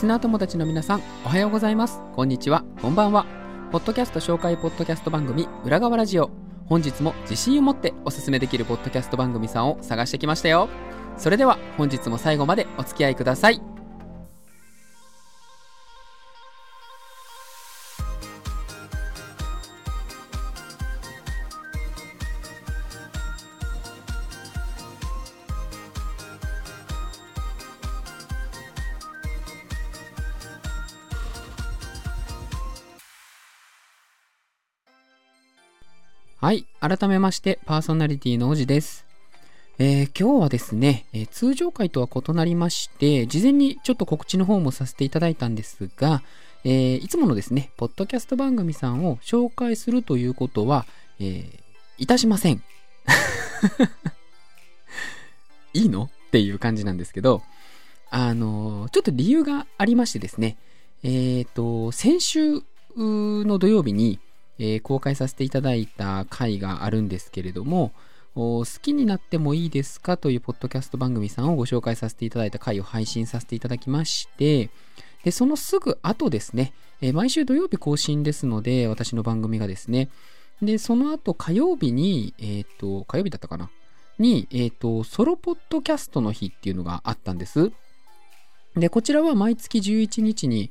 スナー友達の皆さん、おはようございます。こんにちは、こんばんは。ポッドキャスト紹介ポッドキャスト番組、裏側ラジオ。本日も自信を持っておすすめできるポッドキャスト番組さんを探してきましたよ。それでは、本日も最後までお付き合いください。はい。改めまして、パーソナリティのおじです。えー今日はですね、えー通常回とは異なりまして、事前にちょっと告知の方もさせていただいたんですが、えーいつものですね、ポッドキャスト番組さんを紹介するということは、えいたしません。いいの？っていう感じなんですけど、あのちょっと理由がありましてですね、えっ、と、先週の土曜日に、えー公開させていただいた回があるんですけれども、好きになってもいいですかというポッドキャスト番組さんをご紹介させていただいた回を配信させていただきまして、でそのすぐ後ですね、えー毎週土曜日更新ですので、私の番組がですね、で、その後火曜日に、えっ、と、火曜日だったかなに、えっ、と、ソロポッドキャストの日っていうのがあったんです。で、こちらは毎月11日に、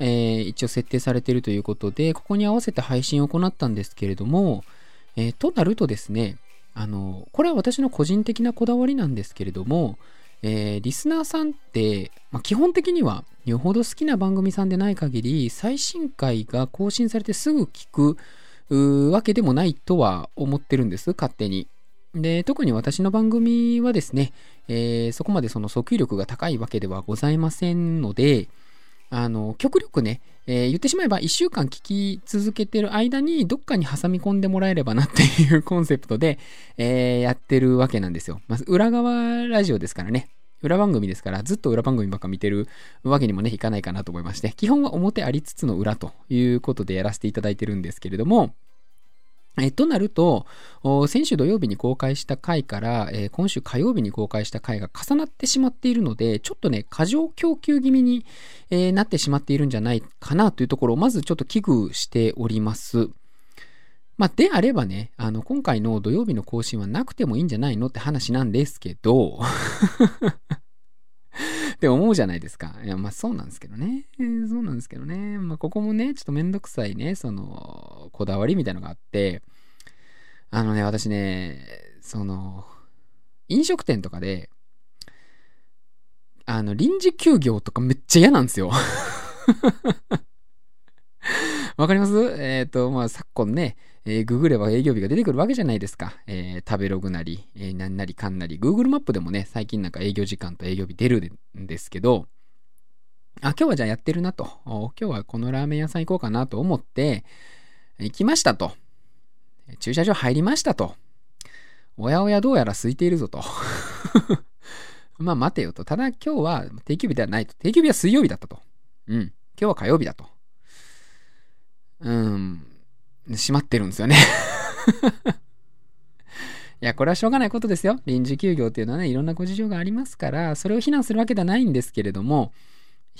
えー一応設定されているということで、ここに合わせて配信を行ったんですけれども、えーとなるとですね、あの、これは私の個人的なこだわりなんですけれども、えーリスナーさんって、まあ、基本的にはよほど好きな番組さんでない限り、最新回が更新されてすぐ聞くわけでもないとは思ってるんです、勝手に。で、特に私の番組はですね、えーそこまでその訴求力が高いわけではございませんので、あの、極力ね、えー言ってしまえば一週間聞き続けてる間にどっかに挟み込んでもらえればなっていうコンセプトで、えーやってるわけなんですよ。まず裏側ラジオですからね。裏番組ですから、ずっと裏番組ばっか見てるわけにもね、いかないかなと思いまして、基本は表ありつつの裏ということでやらせていただいてるんですけれども、えとなると、先週土曜日に公開した回から、えー今週火曜日に公開した回が重なってしまっているので、ちょっとね、過剰供給気味に、えーなってしまっているんじゃないかなというところを、まずちょっと危惧しております。まあ、であればね、あの、今回の土曜日の更新はなくてもいいんじゃないのって話なんですけど、って思うじゃないですか。いや、まあそうなんですけどね。えーそうなんですけどね。まあここもね、ちょっとめんどくさいね、その、こだわりみたいのがあって、あのね、私ね、その、飲食店とかで、あの、臨時休業とかめっちゃ嫌なんですよ。わかります？えっ、と、まあ、昨今ね、えーググれば営業日が出てくるわけじゃないですか。えー食べログなり、えーなんなりかんなり、Google マップでもね、最近なんか営業時間と営業日出るんですけど、あ、今日はじゃあやってるなと。今日はこのラーメン屋さん行こうかなと思って、行きましたと。駐車場入りましたと。おやおやどうやら空いているぞと。まあ待てよと。ただ今日は定休日ではないと。定休日は水曜日だったと。うん。今日は火曜日だと。うん。閉まってるんですよね。いや、これはしょうがないことですよ。臨時休業っていうのはね、いろんなご事情がありますから、それを非難するわけではないんですけれども、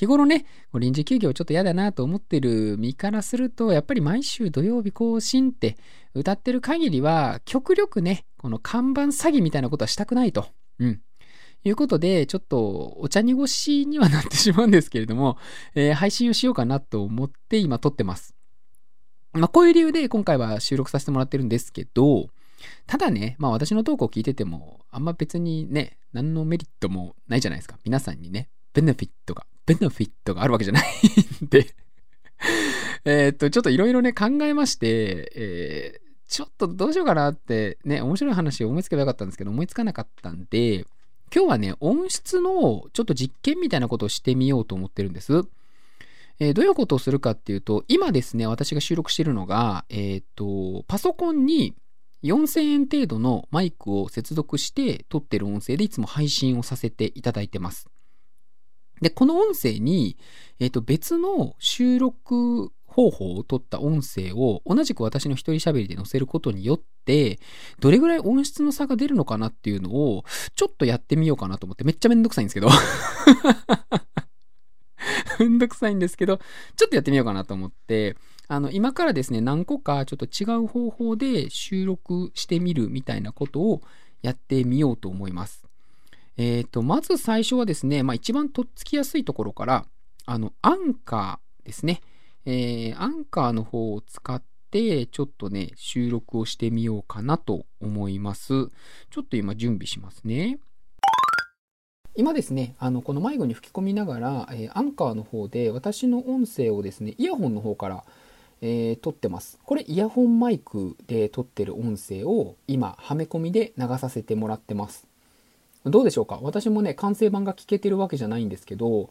日頃ね、臨時休業ちょっと嫌だなと思ってる身からすると、やっぱり毎週土曜日更新って歌ってる限りは、極力ね、この看板詐欺みたいなことはしたくないと。うん。いうことで、ちょっとお茶濁しにはなってしまうんですけれども、えー配信をしようかなと思って今撮ってます。まあ、こういう理由で今回は収録させてもらってるんですけど、ただね、まあ私のトークを聞いてても、あんま別にね、何のメリットもないじゃないですか。皆さんにね、ベネフィットが、ベネフィットがあるわけじゃないんで、えっと、ちょっといろいろね、考えまして、えーちょっとどうしようかなって、ね、面白い話を思いつけばよかったんですけど、思いつかなかったんで、今日はね、音質のちょっと実験みたいなことをしてみようと思ってるんです。えーどういうことをするかっていうと、今ですね、私が収録しているのが、えっ、と、パソコンに4000円程度のマイクを接続して撮ってる音声でいつも配信をさせていただいてます。で、この音声に、えっ、と、別の収録方法を取った音声を同じく私の一人喋りで載せることによって、どれぐらい音質の差が出るのかなっていうのを、ちょっとやってみようかなと思って、めっちゃめんどくさいんですけど。めんどくさいんですけど、ちょっとやってみようかなと思って、あの、今からですね、何個かちょっと違う方法で収録してみるみたいなことをやってみようと思います。えっ、ー、と、まず最初はですね、まあ一番とっつきやすいところから、あの、アンカーですね。えー、アンカーの方を使って、ちょっとね、収録をしてみようかなと思います。ちょっと今準備しますね。今ですね、あの、この迷子に吹き込みながら、えー、アンカーの方で私の音声をですね、イヤホンの方からえー、撮ってます。これイヤホンマイクで撮ってる音声を今、はめ込みで流させてもらってます。どうでしょうか？私もね、完成版が聞けてるわけじゃないんですけど、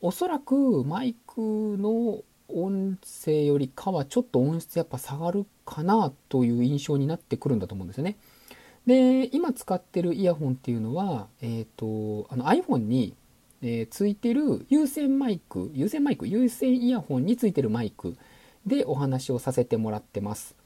おそらくマイクの音声よりかはちょっと音質やっぱ下がるかなという印象になってくるんだと思うんですよね。で、今使ってるイヤホンっていうのは、えっ、ー、と、あの iPhone に、えー、ついてる有線マイク、有線マイク、有線イヤホンについてるマイクでお話をさせてもらってます。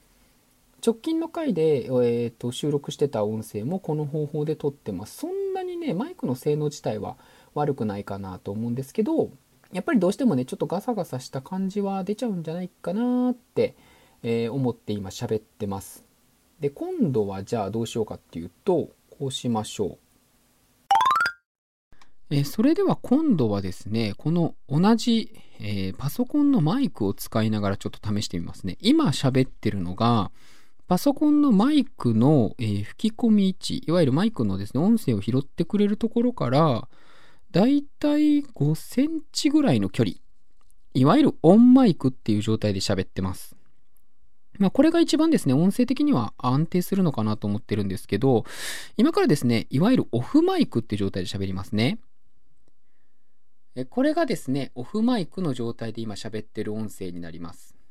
直近の回で、えーと、収録してた音声もこの方法で撮ってます。そんなにね、マイクの性能自体は悪くないかなと思うんですけど、やっぱりどうしてもね、ちょっとガサガサした感じは出ちゃうんじゃないかなって、えー、思って今喋ってます。で、今度はじゃあどうしようかっていうと、こうしましょう。えそれでは今度はですね、この同じ、えー、パソコンのマイクを使いながらちょっと試してみますね。今喋ってるのが、パソコンのマイクの、えー、吹き込み位置、いわゆるマイクのですね、音声を拾ってくれるところから、だいたい5センチぐらいの距離、いわゆるオンマイクっていう状態で喋ってます。まあ、これが一番ですね、音声的には安定するのかなと思ってるんですけど、今からですね、いわゆるオフマイクっていう状態で喋りますね。これがですね、オフマイクの状態で今喋ってる音声になります。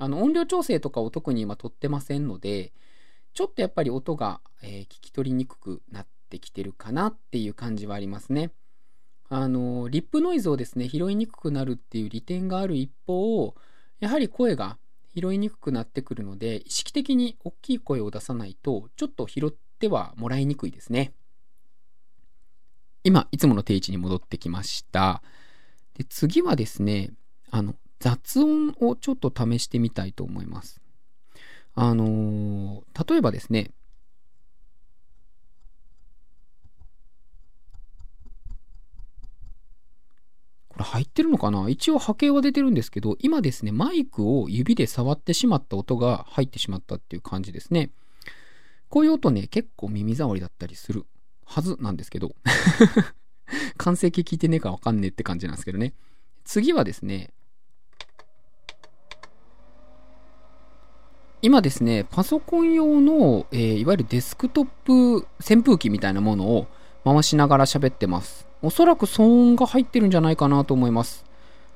あの、音量調整とかを特に今取ってませんので、ちょっとやっぱり音が、えー、聞き取りにくくなってきてるかなっていう感じはありますね。あの、リップノイズをですね、拾いにくくなるっていう利点がある一方、やはり声が拾いにくくなってくるので、意識的に大きい声を出さないと、ちょっと拾ってはもらいにくいですね。今、いつもの定位置に戻ってきました。で次はですね、あの、雑音をちょっと試してみたいと思います。あのー、例えばですね、これ入ってるのかな？一応波形は出てるんですけど、今ですね、マイクを指で触ってしまった音が入ってしまったっていう感じですね。こういう音ね、結構耳障りだったりするはずなんですけど 完成形聞いてねえかわかんねえって感じなんですけどね。次はですね、今ですね、パソコン用の、えー、いわゆるデスクトップ扇風機みたいなものを回しながら喋ってます。おそらく騒音が入ってるんじゃないかなと思います。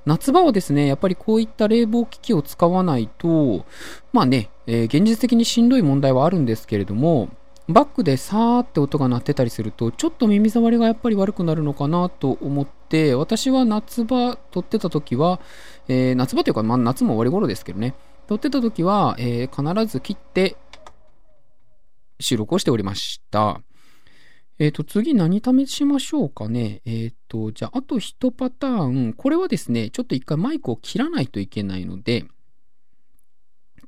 夏場はですね、やっぱりこういった冷房機器を使わないと、まあね、えー、現実的にしんどい問題はあるんですけれども、バックでさーって音が鳴ってたりすると、ちょっと耳障りがやっぱり悪くなるのかなと思って、私は夏場撮ってた時は、えー、夏場というか、まあ、夏も終わり頃ですけどね、撮ってた時は、えー、必ず切って収録をしておりました。えっ、ー、と、次何試しましょうかね。えっ、ー、と、じゃあ、あと一パターン。これはですね、ちょっと一回マイクを切らないといけないので、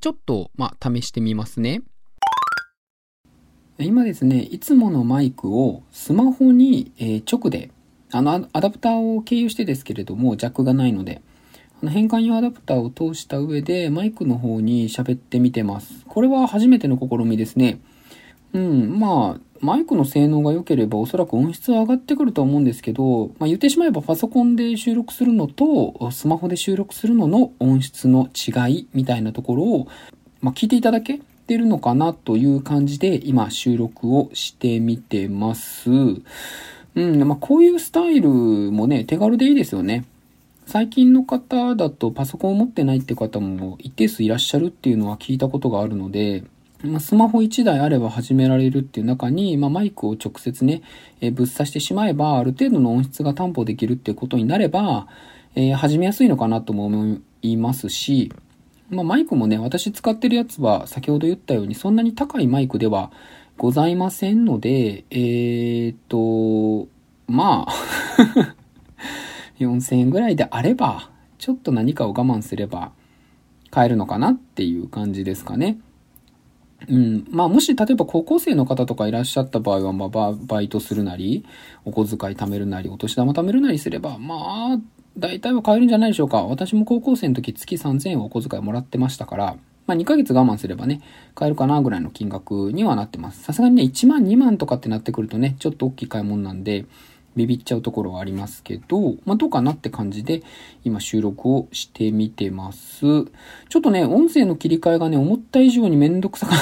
ちょっと、まあ、試してみますね。今ですね、いつものマイクをスマホに、え直で、あの、アダプターを経由してですけれども、ジャックがないので、変換用アダプターを通した上で、マイクの方に喋ってみてます。これは初めての試みですね。うん、まあ、マイクの性能が良ければおそらく音質は上がってくると思うんですけど、まあ、言ってしまえばパソコンで収録するのとスマホで収録するのの音質の違いみたいなところを、まあ、聞いていただけてるのかなという感じで今収録をしてみてます。うん、まあ、こういうスタイルもね、手軽でいいですよね。最近の方だとパソコンを持ってないって方も一定数いらっしゃるっていうのは聞いたことがあるので、ま、スマホ1台あれば始められるっていう中に、まあ、マイクを直接ね、えー、ぶっ刺してしまえば、ある程度の音質が担保できるっていうことになれば、えー、始めやすいのかなとも思いますし、まあ、マイクもね、私使ってるやつは先ほど言ったようにそんなに高いマイクではございませんので、えー、っと、まあ4000円ぐらいであれば、ちょっと何かを我慢すれば買えるのかなっていう感じですかね。うん。まあ、もし、例えば高校生の方とかいらっしゃった場合は、まあ、バイトするなり、お小遣い貯めるなり、お年玉貯めるなりすれば、まあ、大体は買えるんじゃないでしょうか。私も高校生の時月3000円お小遣いもらってましたから、まあ2ヶ月我慢すればね、買えるかなぐらいの金額にはなってます。さすがにね、1万2万とかってなってくるとね、ちょっと大きい買い物なんで、ビビっちゃうところはありますけど、まあ、どうかなって感じで、今収録をしてみてます。ちょっとね、音声の切り替えがね、思った以上にめんどくさかっ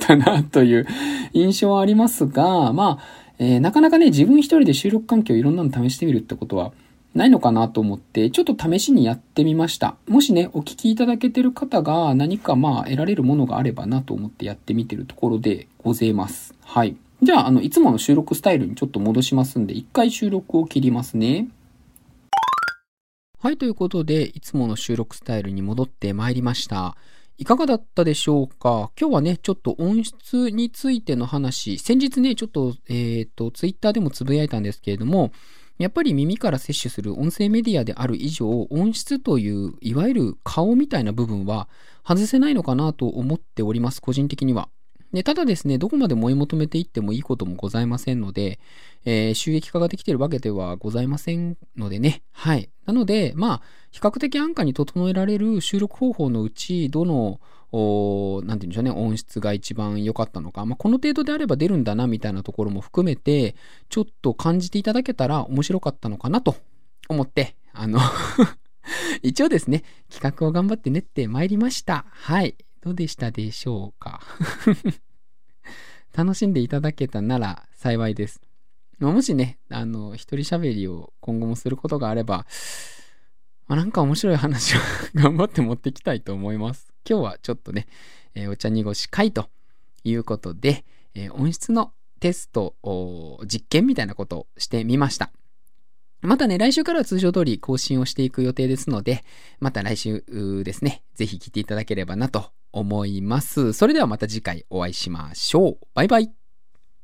たなという 印象はありますが、まあ、えー、なかなかね、自分一人で収録環境いろんなの試してみるってことは、ないのかなと思って、ちょっと試しにやってみました。もしね、お聞きいただけてる方が何かまあ得られるものがあればなと思ってやってみてるところでございます。はい。じゃあ、あの、いつもの収録スタイルにちょっと戻しますんで、一回収録を切りますね。はい、ということで、いつもの収録スタイルに戻ってまいりました。いかがだったでしょうか？今日はね、ちょっと音質についての話、先日ね、ちょっと、えっ、ー、と、ツイッターでもつぶやいたんですけれども、やっぱり耳から摂取する音声メディアである以上、音質という、いわゆる顔みたいな部分は外せないのかなと思っております、個人的には。でただですね、どこまで追い求めていってもいいこともございませんので、えー、収益化ができているわけではございませんのでね。はい。なので、まあ、比較的安価に整えられる収録方法のうち、どの、なんて言うんでしょうね、音質が一番良かったのか、まあ、この程度であれば出るんだな、みたいなところも含めて、ちょっと感じていただけたら面白かったのかなと思って、あの 一応ですね、企画を頑張って練ってまいりました。はい。どうでしたでしょうか？楽しんでいただけたなら幸いです。まもしね、あの、一人喋りを今後もすることがあれば、まあ、なんか面白い話を 頑張って持ってきたいと思います。今日はちょっとね、えー、お茶濁し会ということで、えー、音質のテストを、実験みたいなことをしてみました。またね、来週からは通常通り更新をしていく予定ですので、また来週ですね、ぜひ聞いていただければなと思います。それではまた次回お会いしましょう。バイバイ。